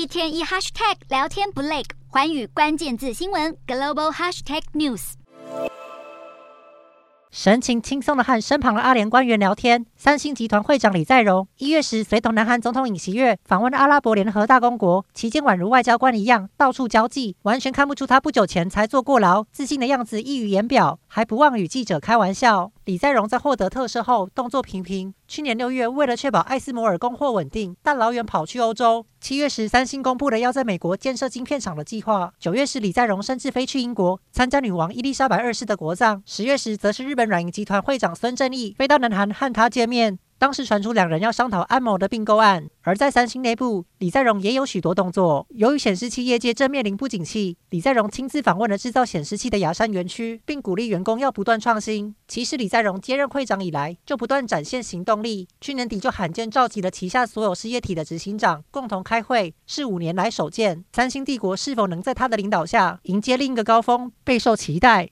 一天一 hashtag 聊天不累，环宇关键字新闻 global hashtag news。神情轻松的和身旁的阿联官员聊天。三星集团会长李在镕一月时随同南韩总统尹锡悦访问阿拉伯联合大公国，期间宛如外交官一样到处交际，完全看不出他不久前才坐过牢，自信的样子溢于言表，还不忘与记者开玩笑。李在镕在获得特赦后动作频频，去年六月为了确保艾斯摩尔供货稳定，大老远跑去欧洲。七月时，三星公布了要在美国建设晶片厂的计划。九月时，李在镕甚至飞去英国参加女王伊丽莎白二世的国葬。十月时，则是日本软银集团会长孙正义飞到南韩和他见面。当时传出两人要商讨安谋的并购案，而在三星内部，李在镕也有许多动作。由于显示器业界正面临不景气，李在镕亲自访问了制造显示器的亚山园区，并鼓励员工要不断创新。其实李在镕接任会长以来，就不断展现行动力。去年底就罕见召集了旗下所有事业体的执行长共同开会，是五年来首见。三星帝国是否能在他的领导下迎接另一个高峰，备受期待。